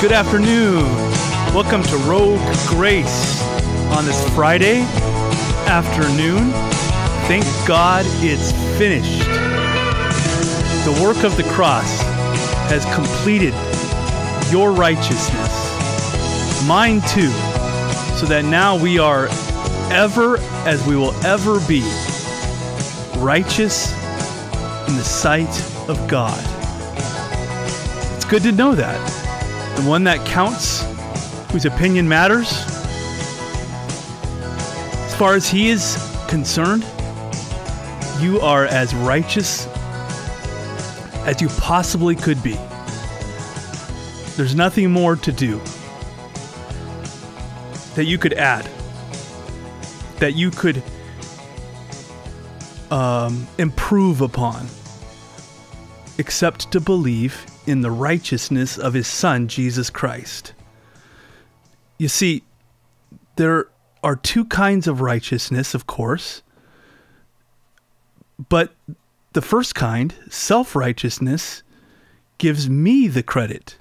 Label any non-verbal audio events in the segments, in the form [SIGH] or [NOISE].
good afternoon. Welcome to Rogue Grace on this Friday afternoon. Thank God it's finished. The work of the cross has completed your righteousness, mine too, so that now we are ever as we will ever be righteous in the sight of God. It's good to know that. The one that counts, whose opinion matters, as far as he is concerned, you are as righteous as you possibly could be. There's nothing more to do that you could add, that you could um, improve upon, except to believe in the righteousness of his Son, Jesus Christ. You see, there are two kinds of righteousness, of course, but the first kind, self righteousness, gives me the credit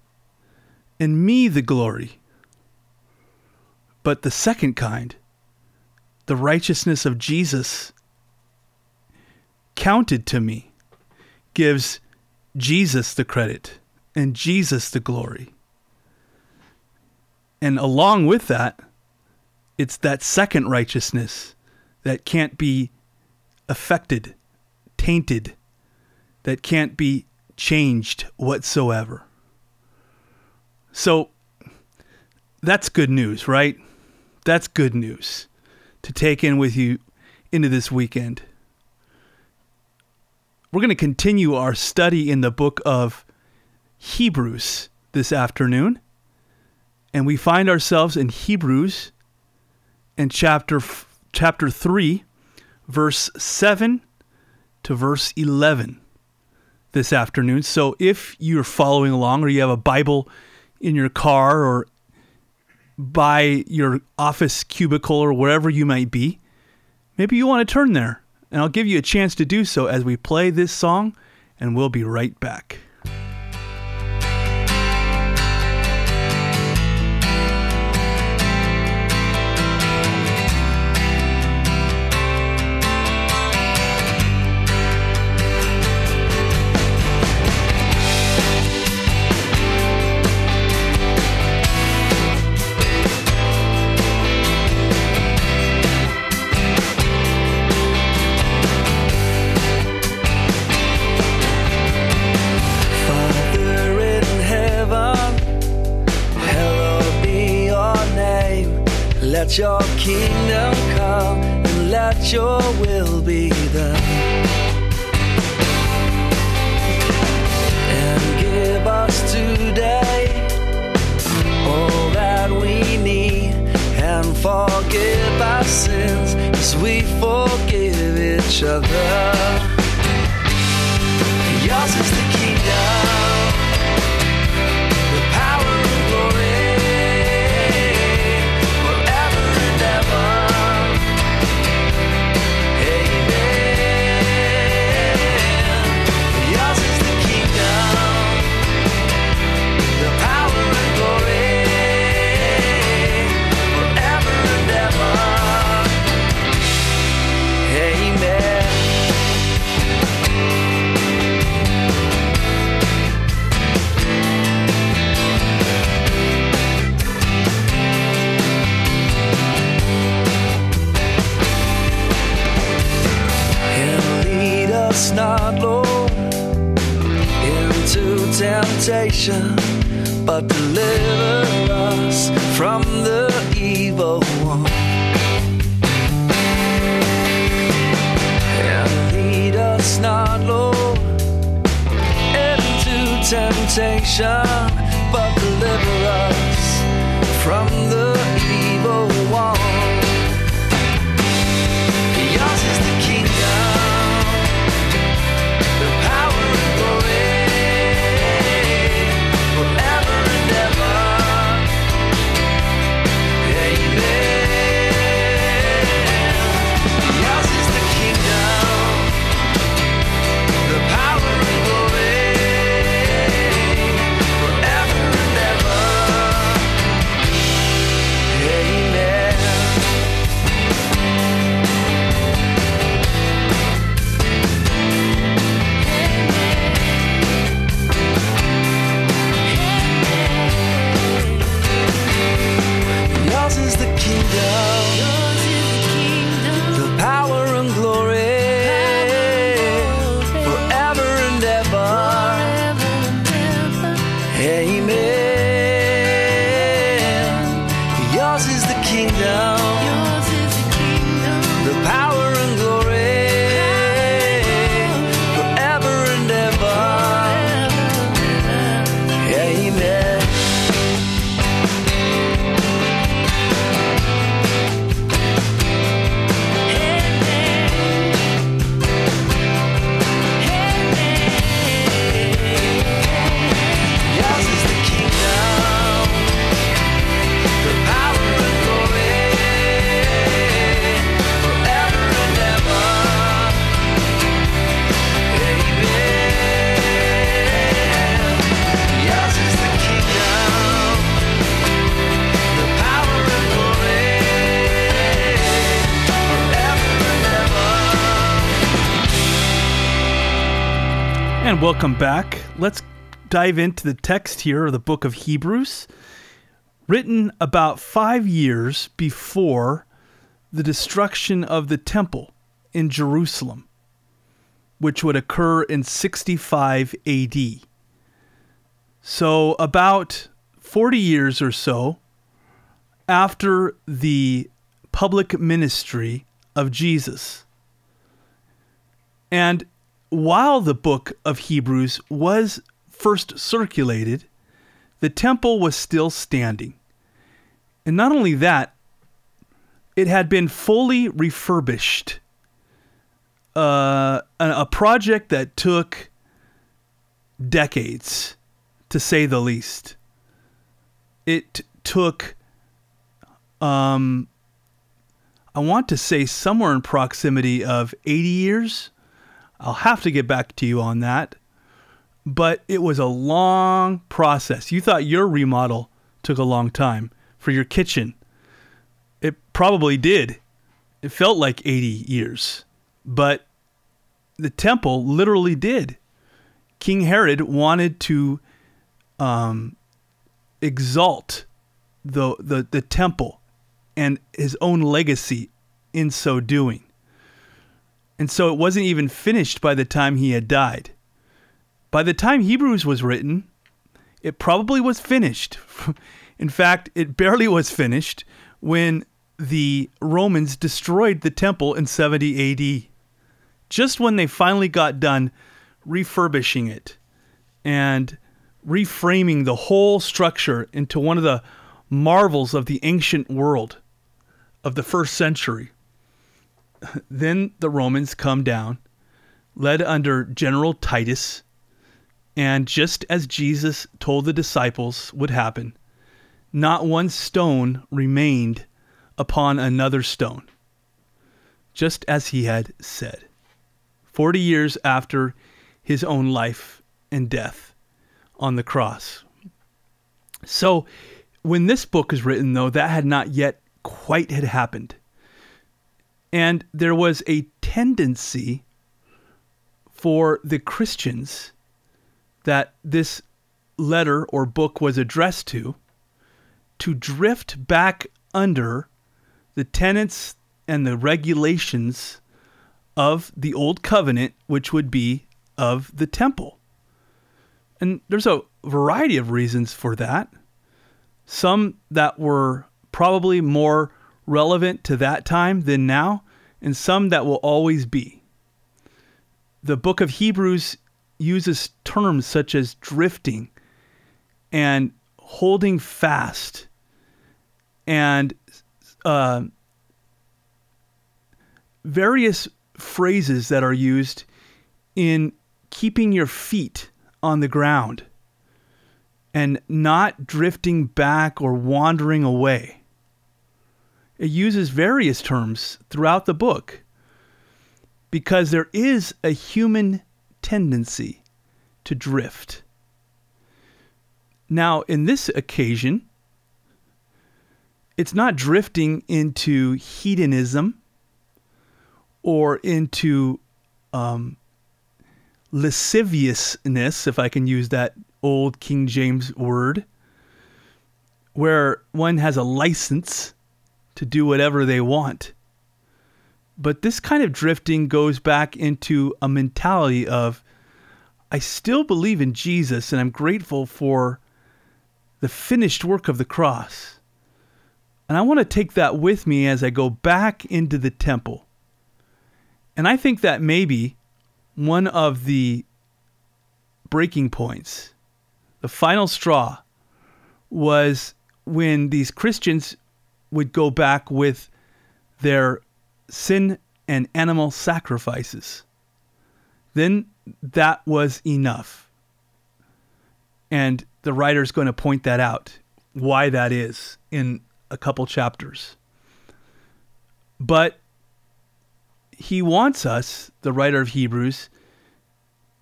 and me the glory. But the second kind, the righteousness of Jesus, counted to me, gives Jesus the credit and Jesus the glory. And along with that, it's that second righteousness that can't be affected, tainted, that can't be changed whatsoever. So that's good news, right? That's good news to take in with you into this weekend. We're going to continue our study in the book of Hebrews this afternoon. And we find ourselves in Hebrews in chapter chapter 3 verse 7 to verse 11 this afternoon. So if you're following along or you have a Bible in your car or by your office cubicle or wherever you might be, maybe you want to turn there. And I'll give you a chance to do so as we play this song, and we'll be right back. Each other. Welcome back. Let's dive into the text here of the book of Hebrews, written about five years before the destruction of the temple in Jerusalem, which would occur in 65 AD. So, about 40 years or so after the public ministry of Jesus. And while the book of Hebrews was first circulated, the temple was still standing. And not only that, it had been fully refurbished. Uh, a project that took decades, to say the least. It took, um, I want to say somewhere in proximity of 80 years. I'll have to get back to you on that. But it was a long process. You thought your remodel took a long time for your kitchen. It probably did. It felt like 80 years. But the temple literally did. King Herod wanted to um, exalt the, the, the temple and his own legacy in so doing. And so it wasn't even finished by the time he had died. By the time Hebrews was written, it probably was finished. [LAUGHS] in fact, it barely was finished when the Romans destroyed the temple in 70 AD. Just when they finally got done refurbishing it and reframing the whole structure into one of the marvels of the ancient world of the first century. [LAUGHS] Then the Romans come down, led under General Titus, and just as Jesus told the disciples would happen, not one stone remained upon another stone, just as he had said. Forty years after his own life and death on the cross. So, when this book is written, though, that had not yet quite had happened. And there was a tendency for the Christians that this letter or book was addressed to to drift back under the tenets and the regulations of the old covenant, which would be of the temple. And there's a variety of reasons for that. Some that were probably more relevant to that time than now, and some that will always be. The book of Hebrews uses terms such as drifting and holding fast and uh, various phrases that are used in keeping your feet on the ground and not drifting back or wandering away. It uses various terms throughout the book because there is a human tendency to drift. Now, in this occasion, it's not drifting into hedonism or into um, lasciviousness, if I can use that old King James word, where one has a license to do whatever they want. But this kind of drifting goes back into a mentality of, I still believe in Jesus and I'm grateful for the finished work of the cross. And I want to take that with me as I go back into the temple. And I think that maybe one of the breaking points, the final straw, was when these Christians would go back with their sin and animal sacrifices. Then that was enough. And the writer's going to point that out, why that is, in a couple chapters. But he wants us, the writer of Hebrews,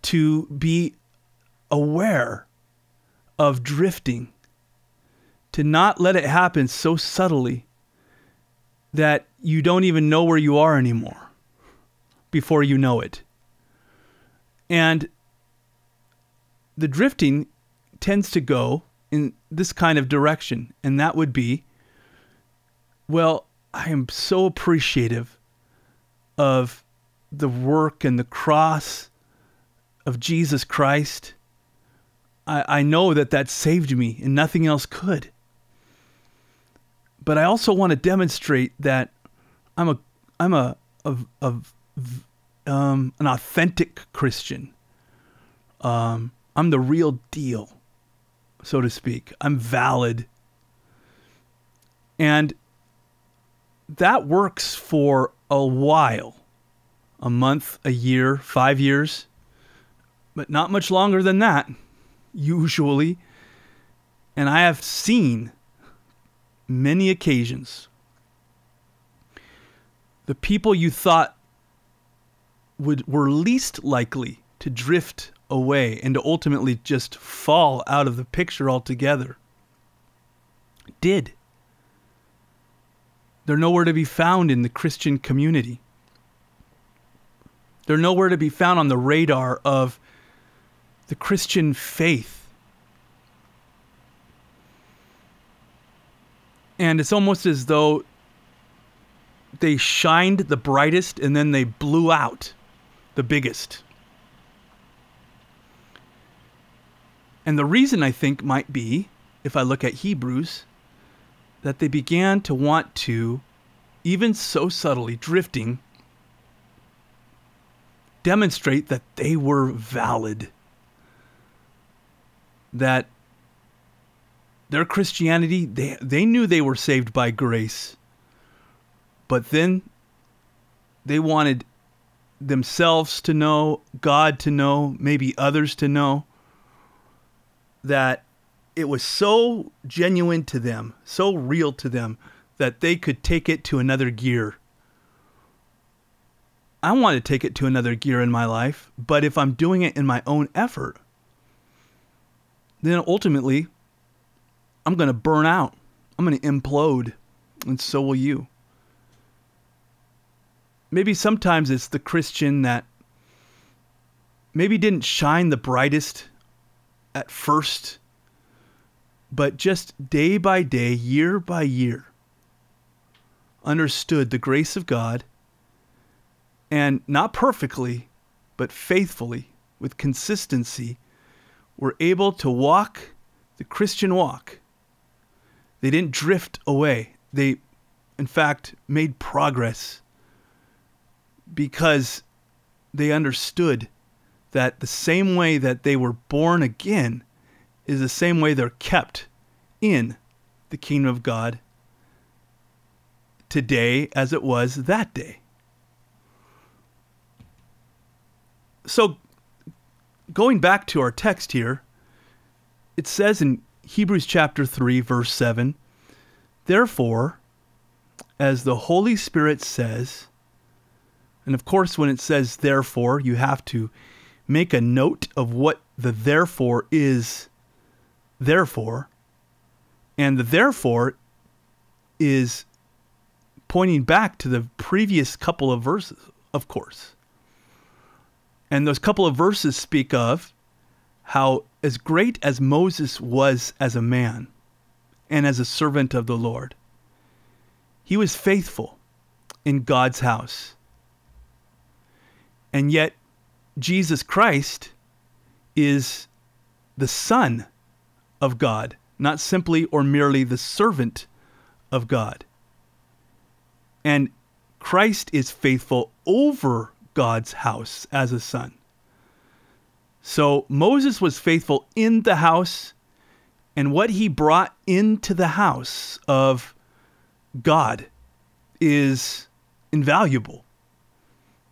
to be aware of drifting, to not let it happen so subtly that you don't even know where you are anymore before you know it. And the drifting tends to go in this kind of direction, and that would be well, I am so appreciative of the work and the cross of Jesus Christ. I, I know that that saved me and nothing else could. But I also want to demonstrate that I'm a I'm a, a, a um, an authentic Christian. Um, I'm the real deal, so to speak. I'm valid. And that works for a while a month, a year, five years, but not much longer than that, usually. And I have seen many occasions the people you thought would were least likely to drift away and to ultimately just fall out of the picture altogether did. They're nowhere to be found in the Christian community. They're nowhere to be found on the radar of the Christian faith. And it's almost as though they shined the brightest and then they blew out the biggest. And the reason I think might be, if I look at Hebrews, that they began to want to, even so subtly drifting, demonstrate that they were valid. That their Christianity, they, they knew they were saved by grace. But then they wanted themselves to know, God to know, maybe others to know that it was so genuine to them, so real to them, that they could take it to another gear. I want to take it to another gear in my life, but if I'm doing it in my own effort, then ultimately I'm going to burn out. I'm going to implode, and so will you. Maybe sometimes it's the Christian that maybe didn't shine the brightest at first, but just day by day, year by year, understood the grace of God and not perfectly, but faithfully, with consistency, were able to walk the Christian walk. They didn't drift away. They, in fact, made progress because they understood that the same way that they were born again is the same way they're kept in the kingdom of God today as it was that day. So, going back to our text here, it says in Hebrews chapter 3, verse 7 Therefore, as the Holy Spirit says, and of course, when it says therefore, you have to make a note of what the therefore is therefore. And the therefore is pointing back to the previous couple of verses, of course. And those couple of verses speak of how, as great as Moses was as a man and as a servant of the Lord, he was faithful in God's house. And yet, Jesus Christ is the Son of God, not simply or merely the servant of God. And Christ is faithful over God's house as a son. So Moses was faithful in the house, and what he brought into the house of God is invaluable.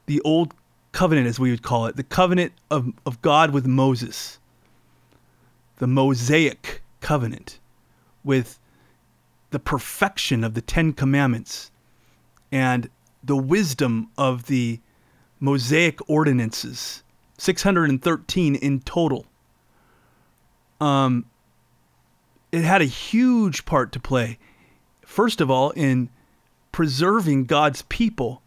The old covenant, as we would call it, the covenant of, of God with Moses, the Mosaic covenant with the perfection of the Ten Commandments and the wisdom of the Mosaic ordinances, 613 in total. Um, it had a huge part to play, first of all, in preserving God's people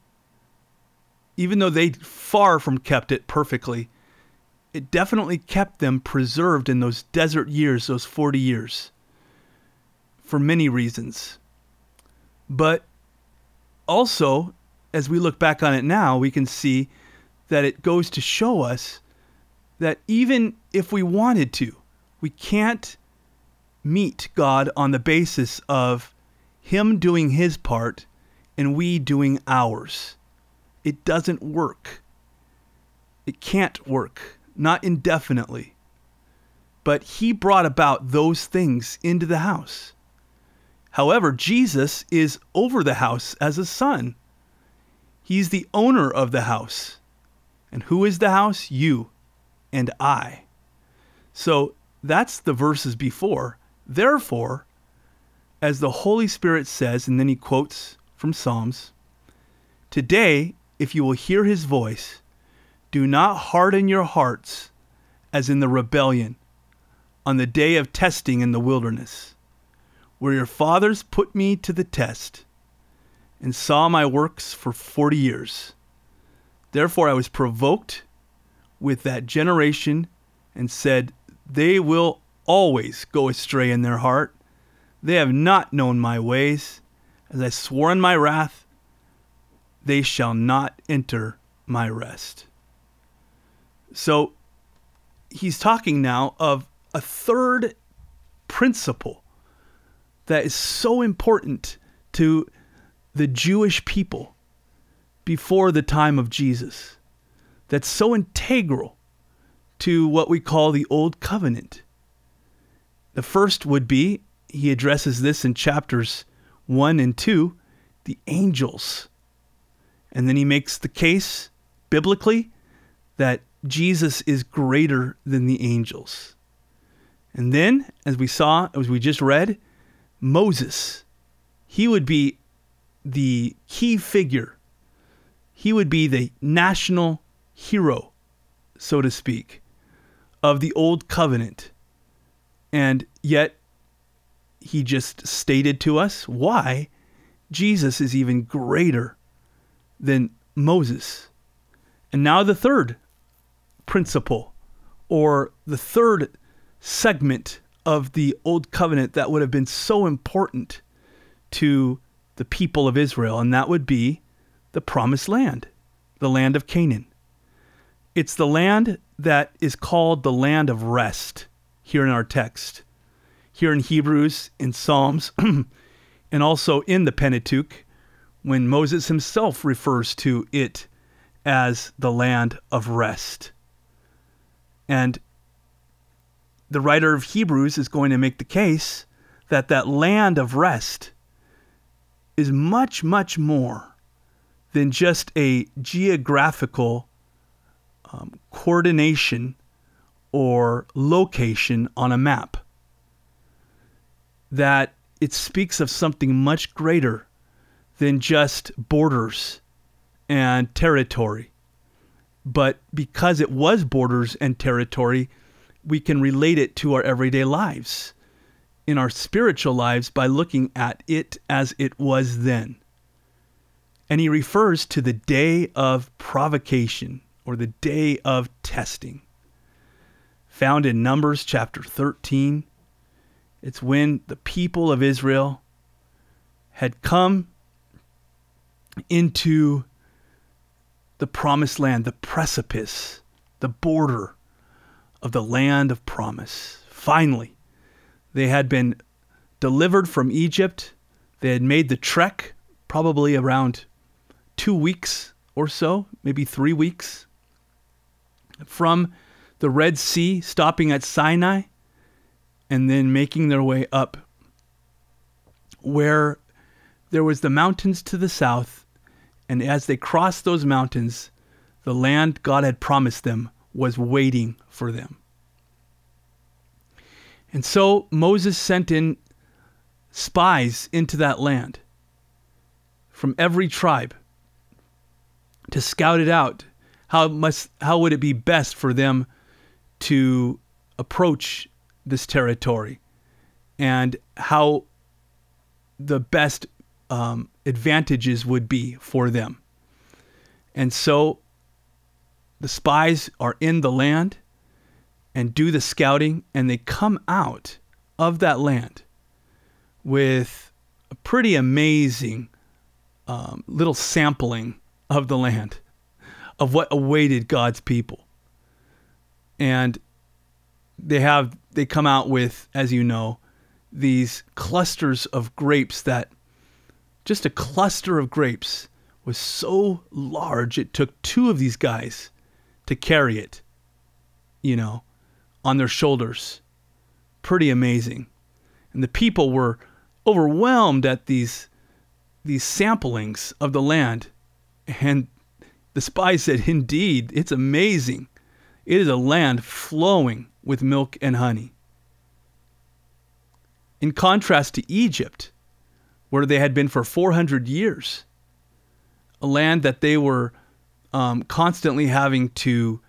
even though they far from kept it perfectly, it definitely kept them preserved in those desert years, those 40 years, for many reasons. But also, as we look back on it now, we can see that it goes to show us that even if we wanted to, we can't meet God on the basis of Him doing His part and we doing ours. It doesn't work. It can't work, not indefinitely. But He brought about those things into the house. However, Jesus is over the house as a son. He's the owner of the house. And who is the house? You and I. So that's the verses before. Therefore, as the Holy Spirit says, and then he quotes from Psalms Today, if you will hear his voice, do not harden your hearts as in the rebellion on the day of testing in the wilderness where your fathers put me to the test and saw my works for forty years. Therefore I was provoked with that generation and said, They will always go astray in their heart. They have not known my ways. As I swore in my wrath, they shall not enter my rest. So he's talking now of a third principle that is so important to the Jewish people before the time of Jesus, that's so integral to what we call the Old Covenant. The first would be, he addresses this in chapters 1 and 2, the angels. And then he makes the case biblically that Jesus is greater than the angels. And then, as we saw, as we just read, Moses, he would be the key figure. He would be the national hero, so to speak, of the old covenant. And yet, he just stated to us why Jesus is even greater than Moses. And now, the third principle, or the third segment of the old covenant that would have been so important to the people of Israel, and that would be the promised land, the land of Canaan. It's the land that is called the land of rest here in our text, here in Hebrews, in Psalms, [CLEARS THROAT] and also in the Pentateuch, when Moses himself refers to it as the land of rest. And the writer of Hebrews is going to make the case that that land of rest is much, much more than just a geographical um, coordination or location on a map. That it speaks of something much greater than just borders and territory. But because it was borders and territory, we can relate it to our everyday lives, in our spiritual lives, by looking at it as it was then. And he refers to the day of provocation or the day of testing. Found in Numbers chapter 13, it's when the people of Israel had come into the promised land, the precipice, the border of the land of promise. Finally, they had been delivered from Egypt. They had made the trek, probably around two weeks or so, maybe three weeks, from the Red Sea, stopping at Sinai, and then making their way up where there was the mountains to the south, and as they crossed those mountains, the land God had promised them was waiting for them. And so Moses sent in spies into that land from every tribe to scout it out. How must how would it be best for them to approach this territory, and how the best um, advantages would be for them. And so the spies are in the land and do the scouting, and they come out of that land with a pretty amazing um, little sampling of the land, of what awaited God's people. And they have they come out with, as you know, these clusters of grapes that just a cluster of grapes was so large it took two of these guys to carry it, you know, on their shoulders. Pretty amazing. And the people were overwhelmed at these these samplings of the land. And the spy said, Indeed, it's amazing. It is a land flowing with milk and honey. In contrast to Egypt, where they had been for 400 years, a land that they were um, constantly having to,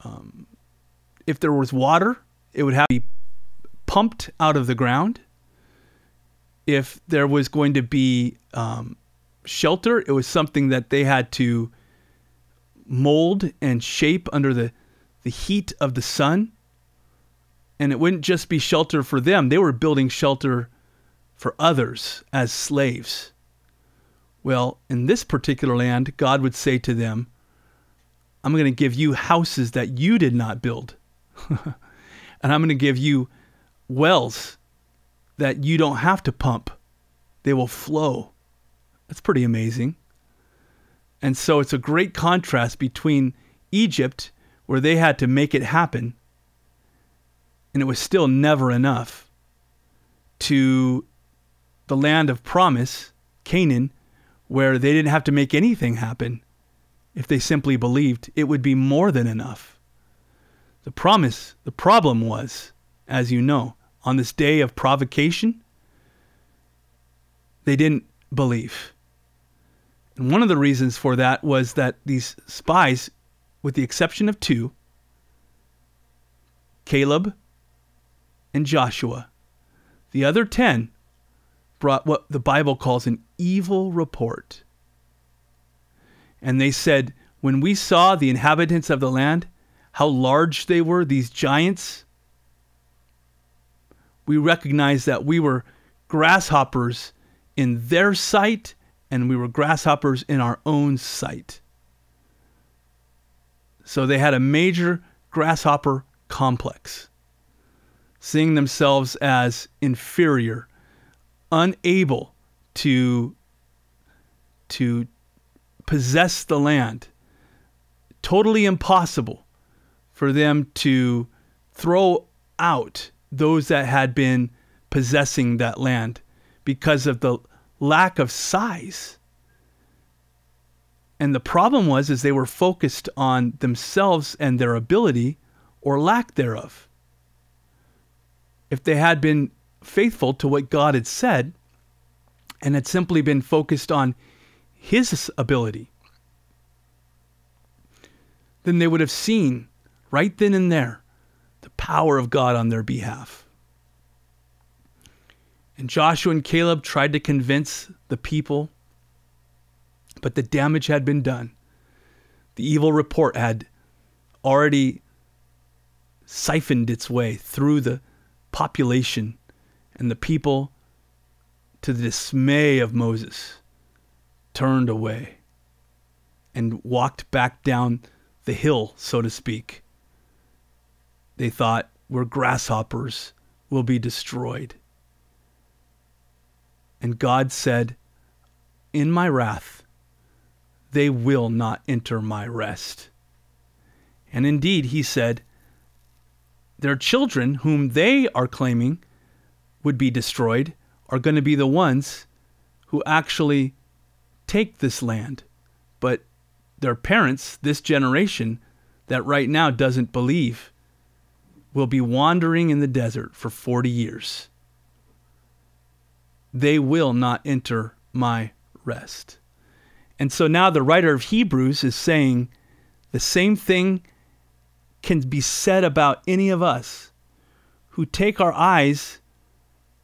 um, if there was water, it would have to be pumped out of the ground. If there was going to be um, shelter, it was something that they had to mold and shape under the, the heat of the sun. And it wouldn't just be shelter for them, they were building shelter for others as slaves. Well, in this particular land, God would say to them, I'm going to give you houses that you did not build. [LAUGHS] and I'm going to give you wells that you don't have to pump, they will flow. That's pretty amazing. And so it's a great contrast between Egypt, where they had to make it happen, and it was still never enough, to the land of promise, Canaan, where they didn't have to make anything happen. If they simply believed, it would be more than enough. The promise, the problem was, as you know, on this day of provocation, they didn't believe. And one of the reasons for that was that these spies, with the exception of two, Caleb and Joshua, the other 10 brought what the Bible calls an evil report. And they said, When we saw the inhabitants of the land, how large they were, these giants, we recognized that we were grasshoppers in their sight and we were grasshoppers in our own sight. So they had a major grasshopper complex, seeing themselves as inferior unable to to possess the land. Totally impossible for them to throw out those that had been possessing that land because of the lack of size. And the problem was is they were focused on themselves and their ability or lack thereof. If they had been faithful to what God had said and had simply been focused on his ability, then they would have seen right then and there the power of God on their behalf. And Joshua and Caleb tried to convince the people, but the damage had been done. The evil report had already siphoned its way through the population and the people, to the dismay of Moses, turned away and walked back down the hill, so to speak. They thought, we're grasshoppers, we'll be destroyed. And God said, In my wrath, they will not enter my rest. And indeed, he said, Their children, whom they are claiming would be destroyed are going to be the ones who actually take this land. But their parents, this generation that right now doesn't believe, will be wandering in the desert for 40 years. They will not enter my rest. And so now the writer of Hebrews is saying the same thing can be said about any of us who take our eyes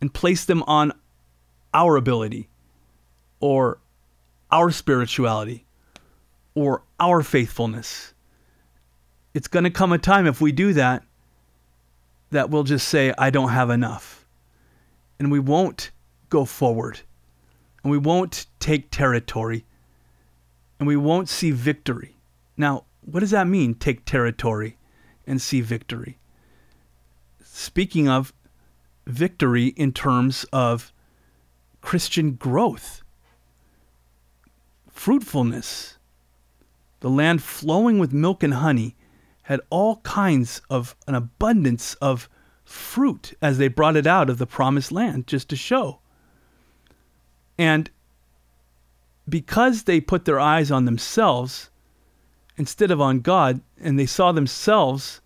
and place them on our ability or our spirituality or our faithfulness. It's going to come a time if we do that that we'll just say, I don't have enough. And we won't go forward. And we won't take territory. And we won't see victory. Now, what does that mean, take territory and see victory? Speaking of victory in terms of Christian growth, fruitfulness, the land flowing with milk and honey had all kinds of an abundance of fruit as they brought it out of the promised land just to show. And because they put their eyes on themselves instead of on God, and they saw themselves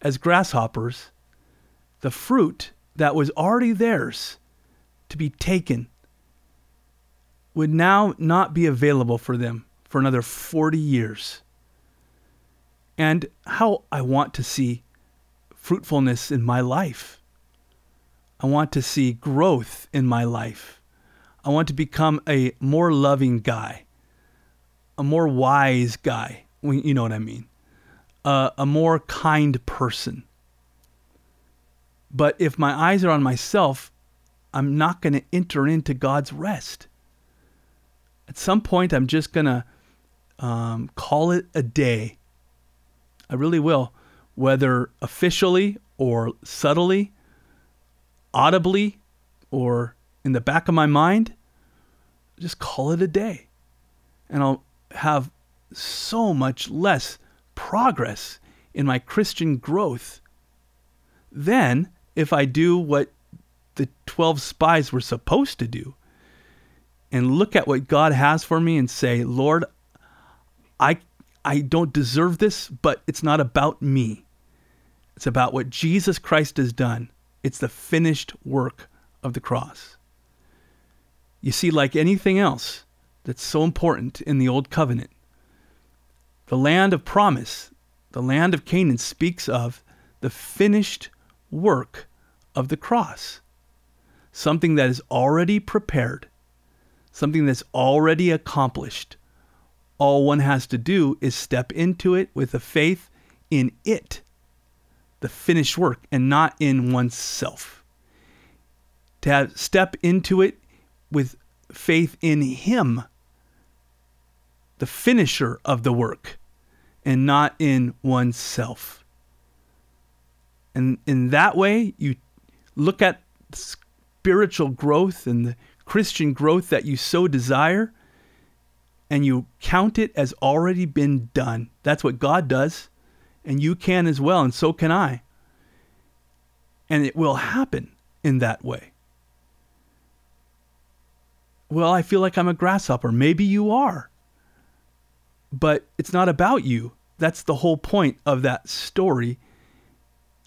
as grasshoppers, the fruit that was already theirs to be taken would now not be available for them for another 40 years. And how I want to see fruitfulness in my life. I want to see growth in my life. I want to become a more loving guy, a more wise guy. You know what I mean? Uh, a more kind person. But if my eyes are on myself, I'm not going to enter into God's rest. At some point, I'm just going to um, call it a day. I really will, whether officially or subtly, audibly, or in the back of my mind. Just call it a day. And I'll have so much less progress in my Christian growth than if I do what the 12 spies were supposed to do and look at what God has for me and say, Lord, I, I don't deserve this, but it's not about me. It's about what Jesus Christ has done. It's the finished work of the cross. You see, like anything else that's so important in the Old Covenant, the land of promise, the land of Canaan speaks of the finished work of the cross. Something that is already prepared, something that's already accomplished. All one has to do is step into it with a faith in it, the finished work, and not in oneself. To have, step into it with faith in Him, the finisher of the work, and not in oneself. And in that way, you look at spiritual growth and the Christian growth that you so desire, and you count it as already been done. That's what God does, and you can as well, and so can I. And it will happen in that way. Well, I feel like I'm a grasshopper. Maybe you are. But it's not about you. That's the whole point of that story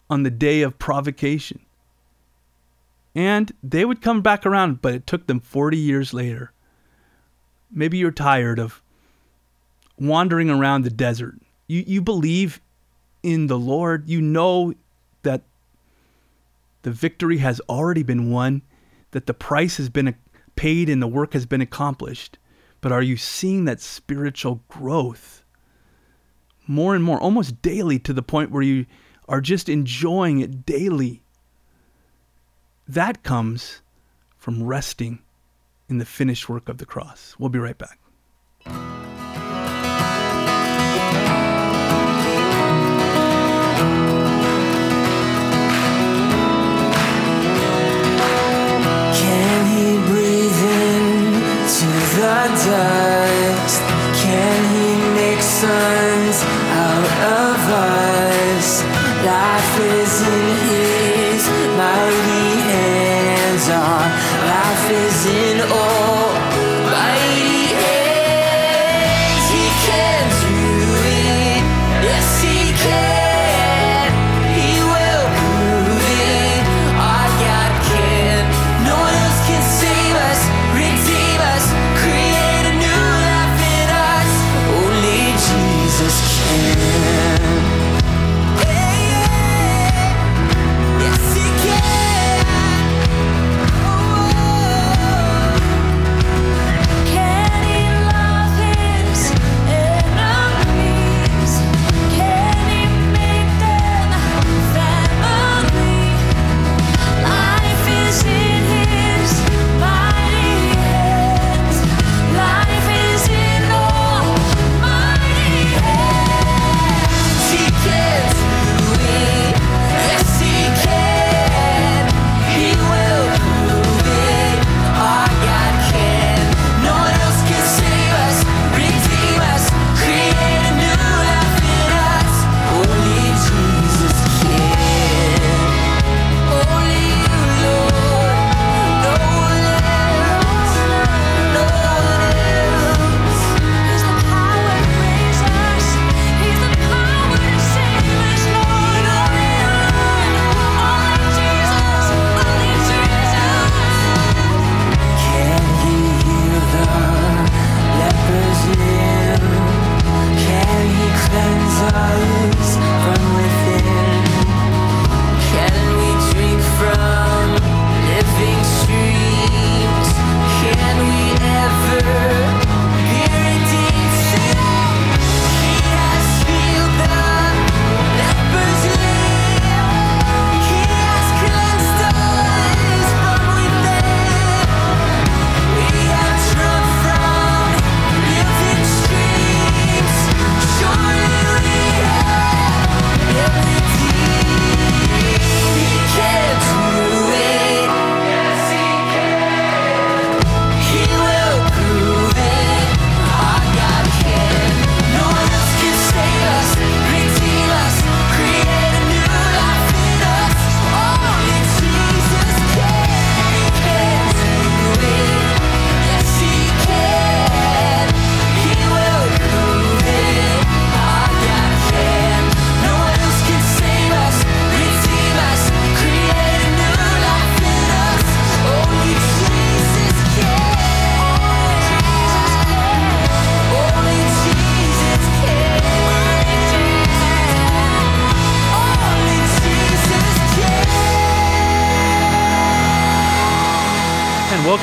on the day of provocation. And they would come back around, but it took them 40 years later. Maybe you're tired of wandering around the desert. You, you believe in the Lord. You know that the victory has already been won, that the price has been paid and the work has been accomplished. But are you seeing that spiritual growth more and more, almost daily, to the point where you are just enjoying it daily? That comes from resting in the finished work of the cross. We'll be right back. The dust? Can he make sons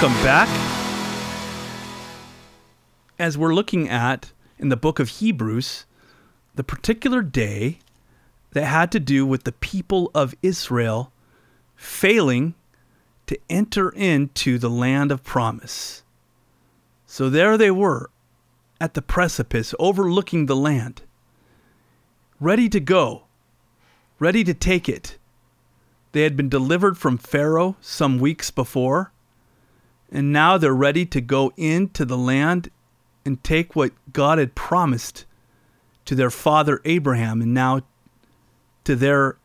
Welcome back. As we're looking at in the book of Hebrews, the particular day that had to do with the people of Israel failing to enter into the land of promise. So there they were at the precipice, overlooking the land, ready to go, ready to take it. They had been delivered from Pharaoh some weeks before, and now they're ready to go into the land and take what God had promised to their father Abraham and now to their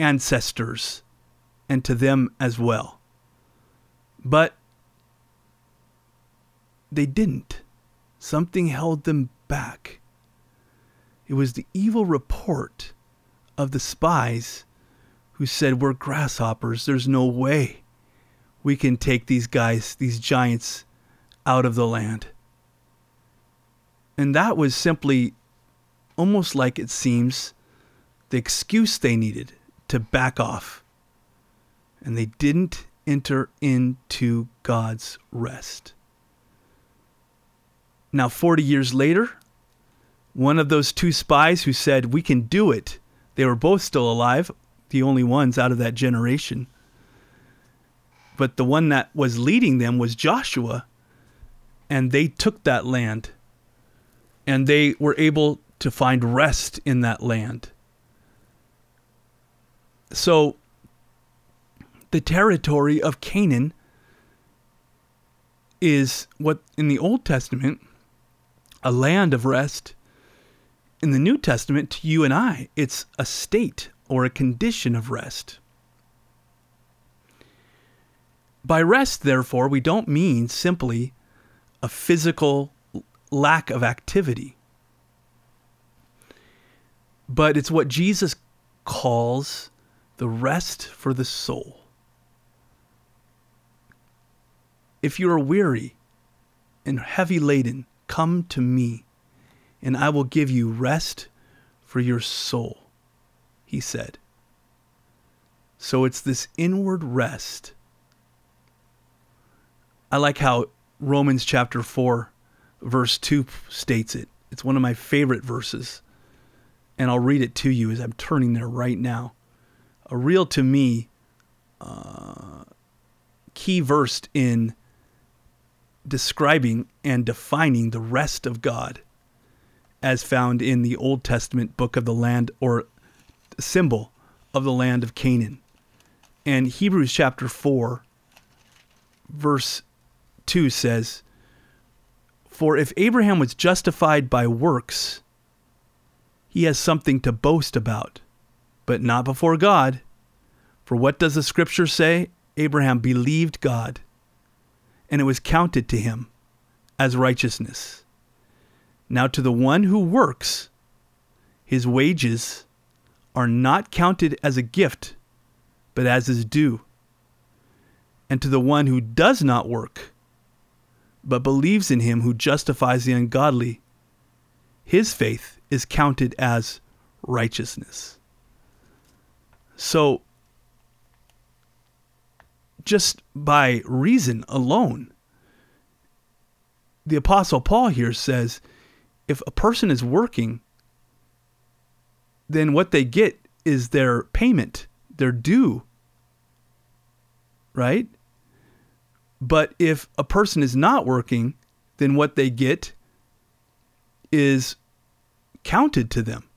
ancestors and to them as well. But they didn't. Something held them back. It was the evil report of the spies who said, We're grasshoppers. There's no way we can take these guys, these giants, out of the land. And that was simply almost like it seems the excuse they needed to back off. And they didn't enter into God's rest. Now, 40 years later, one of those two spies who said, We can do it, they were both still alive, the only ones out of that generation. But the one that was leading them was Joshua, and they took that land and they were able to find rest in that land. So, the territory of Canaan is what in the Old Testament, a land of rest. In the New Testament, to you and I, it's a state or a condition of rest. By rest, therefore, we don't mean simply a physical lack of activity. But it's what Jesus calls the rest for the soul. If you are weary and heavy laden, come to me, and I will give you rest for your soul, he said. So it's this inward rest. I like how Romans chapter 4 verse 2 states it. It's one of my favorite verses. And I'll read it to you as I'm turning there right now. A real, to me, uh, key verse in describing and defining the rest of God as found in the Old Testament book of the land or symbol of the land of Canaan. And Hebrews chapter 4, verse 2 says, for if Abraham was justified by works, he has something to boast about, but not before God. For what does the scripture say? Abraham believed God, and it was counted to him as righteousness. Now, to the one who works, his wages are not counted as a gift, but as his due. And to the one who does not work, but believes in him who justifies the ungodly, his faith is counted as righteousness. So, just by reason alone, the Apostle Paul here says if a person is working, then what they get is their payment, their due. Right? But if a person is not working, then what they get is counted to them.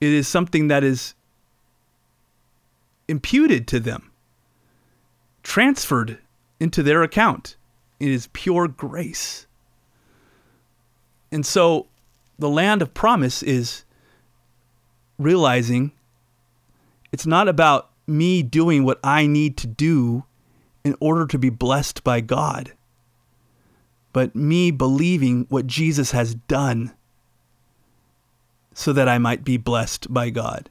It is something that is imputed to them, transferred into their account. It is pure grace. And so the land of promise is realizing it's not about me doing what I need to do in order to be blessed by God, but me believing what Jesus has done so that I might be blessed by God.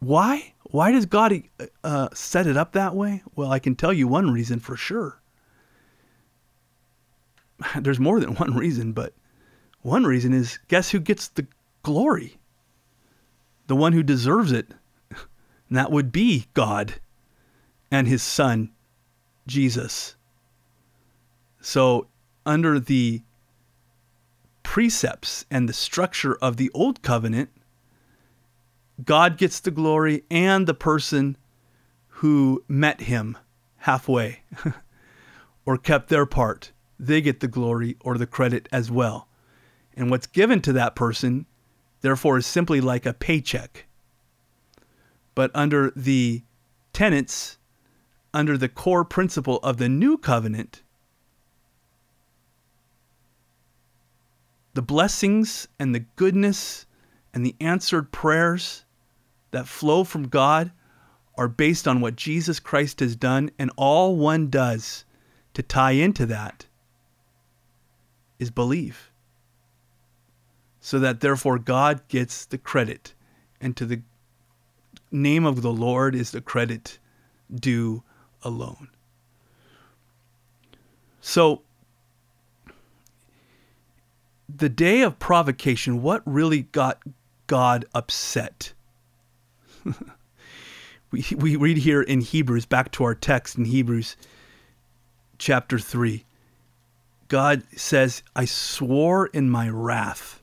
Why? Why does God uh, set it up that way? Well, I can tell you one reason for sure. [LAUGHS] There's more than one reason, but one reason is guess who gets the glory? The one who deserves it. [LAUGHS] And that would be God. And his son, Jesus. So, under the precepts and the structure of the old covenant, God gets the glory and the person who met him halfway [LAUGHS] or kept their part, they get the glory or the credit as well. And what's given to that person, therefore, is simply like a paycheck. But under the tenets, under the core principle of the new covenant, the blessings and the goodness and the answered prayers that flow from God are based on what Jesus Christ has done, and all one does to tie into that is believe. So that therefore God gets the credit, and to the name of the Lord is the credit due alone. So, the day of provocation, what really got God upset? [LAUGHS] we, we read here in Hebrews, back to our text in Hebrews chapter 3. God says, I swore in my wrath.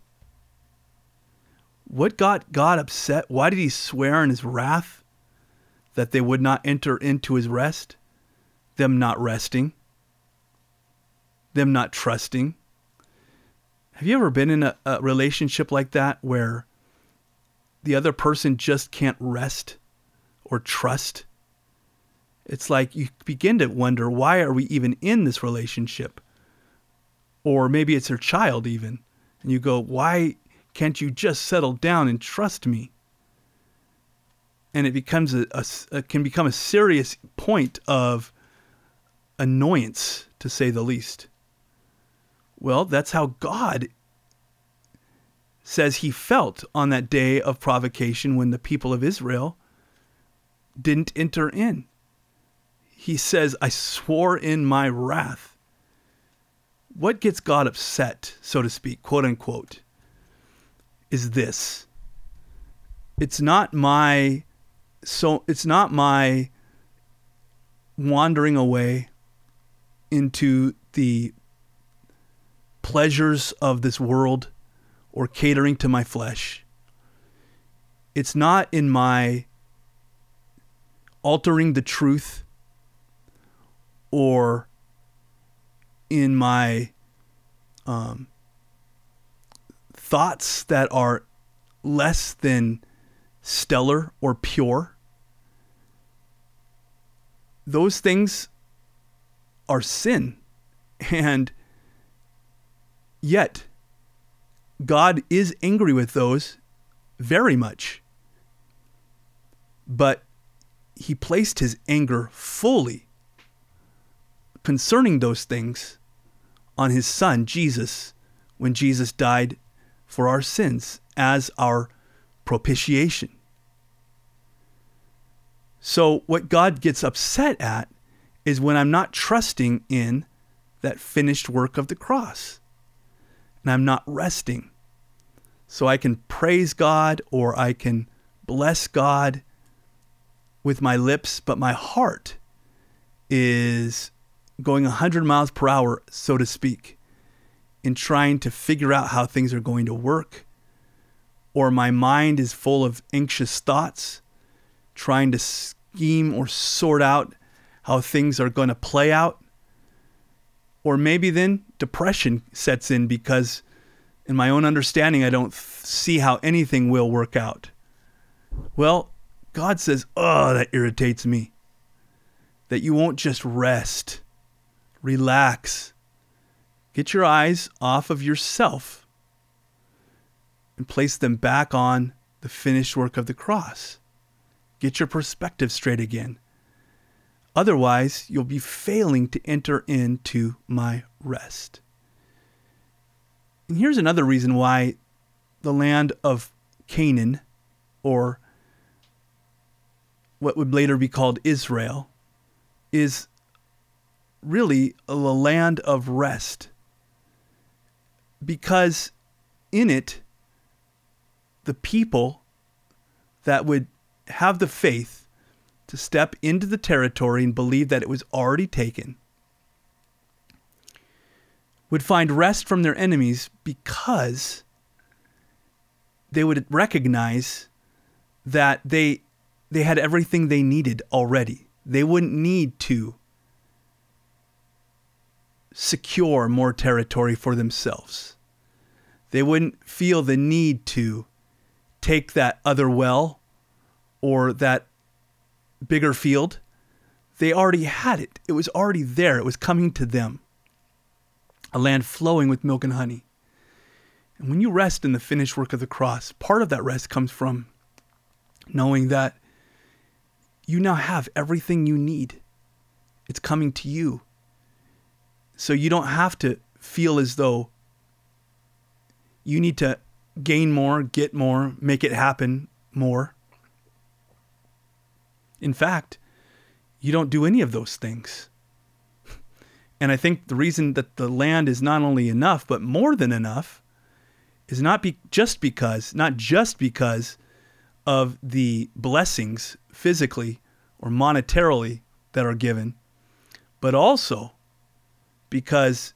What got God upset? Why did he swear in his wrath that they would not enter into his rest? Them not resting, them not trusting. Have you ever been in a, a relationship like that where the other person just can't rest or trust. It's like you begin to wonder why are we even in this relationship? Or maybe it's her child even. And you go, why can't you just settle down and trust me? And it becomes a, a, a can become a serious point of annoyance, to say the least. Well, that's how God says he felt on that day of provocation when the people of Israel didn't enter in. He says, I swore in my wrath. What gets God upset, so to speak, quote unquote, is this. It's not my so it's not my wandering away into the pleasures of this world or catering to my flesh. It's not in my altering the truth or in my um, thoughts that are less than stellar or pure. Those things are sin. And yet, God is angry with those very much. But he placed his anger fully concerning those things on his son, Jesus, when Jesus died for our sins as our propitiation. So, what God gets upset at is when I'm not trusting in that finished work of the cross and I'm not resting. So I can praise God or I can bless God with my lips, but my heart is going 100 miles per hour, so to speak, in trying to figure out how things are going to work. Or my mind is full of anxious thoughts, trying to scheme or sort out how things are going to play out. Or maybe then depression sets in because, in my own understanding, I don't see how anything will work out. Well, God says, Oh, that irritates me. That you won't just rest, relax, get your eyes off of yourself and place them back on the finished work of the cross. Get your perspective straight again. Otherwise, you'll be failing to enter into my rest. And here's another reason why the land of Canaan, or what would later be called Israel, is really a land of rest. Because in it, the people that would have the faith to step into the territory and believe that it was already taken would find rest from their enemies because they would recognize that they they had everything they needed already. They wouldn't need to secure more territory for themselves. They wouldn't feel the need to take that other well or that bigger field. They already had it. It was already there. It was coming to them a land flowing with milk and honey. And when you rest in the finished work of the cross, part of that rest comes from knowing that you now have everything you need. It's coming to you. So you don't have to feel as though you need to gain more, get more, make it happen more. In fact, you don't do any of those things. [LAUGHS] And I think the reason that the land is not only enough, but more than enough, is not be just because, not just because of the blessings physically or monetarily that are given, but also because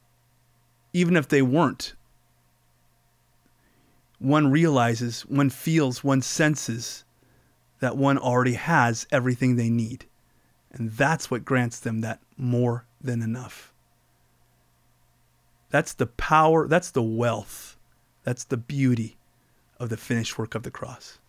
even if they weren't, one realizes, one feels, one senses that one already has everything they need. And that's what grants them that more than enough. That's the power, that's the wealth, that's the beauty of the finished work of the cross.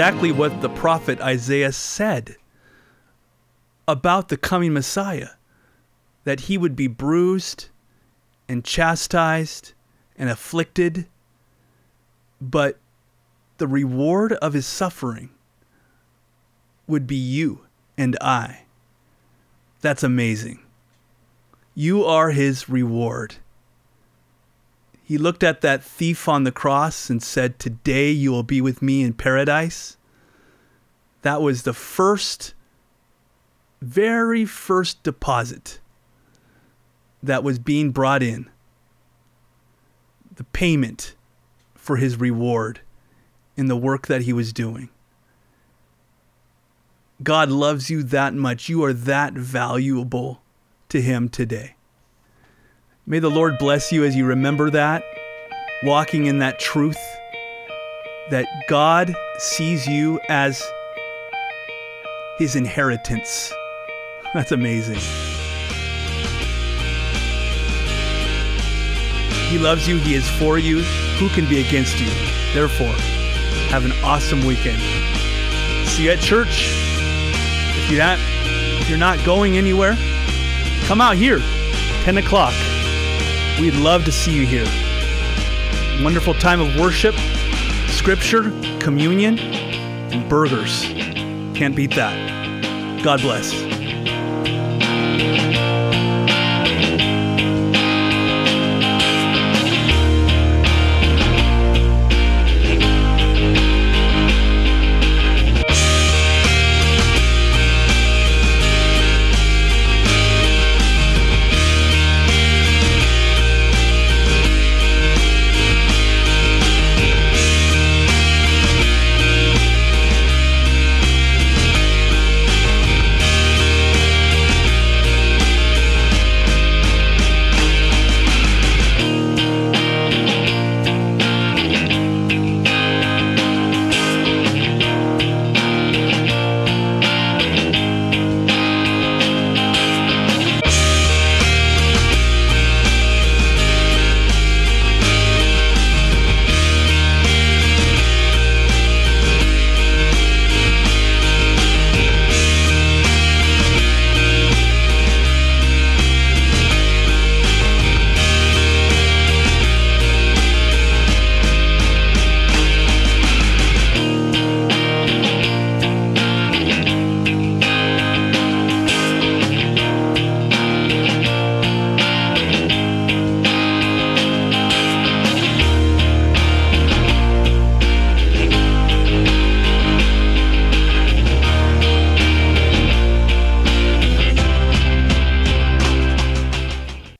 Exactly what the prophet Isaiah said about the coming Messiah that he would be bruised and chastised and afflicted, but the reward of his suffering would be you and I. That's amazing. You are his reward. He looked at that thief on the cross and said, Today you will be with me in paradise. That was the first, very first deposit that was being brought in. The payment for his reward in the work that he was doing. God loves you that much. You are that valuable to him today. May the Lord bless you as you remember that, walking in that truth that God sees you as his inheritance. That's amazing. He loves you, he is for you. Who can be against you? Therefore, have an awesome weekend. See you at church. If you're not, if you're not going anywhere, come out here, 10 o'clock. We'd love to see you here. Wonderful time of worship, scripture, communion, and burgers. Can't beat that. God bless.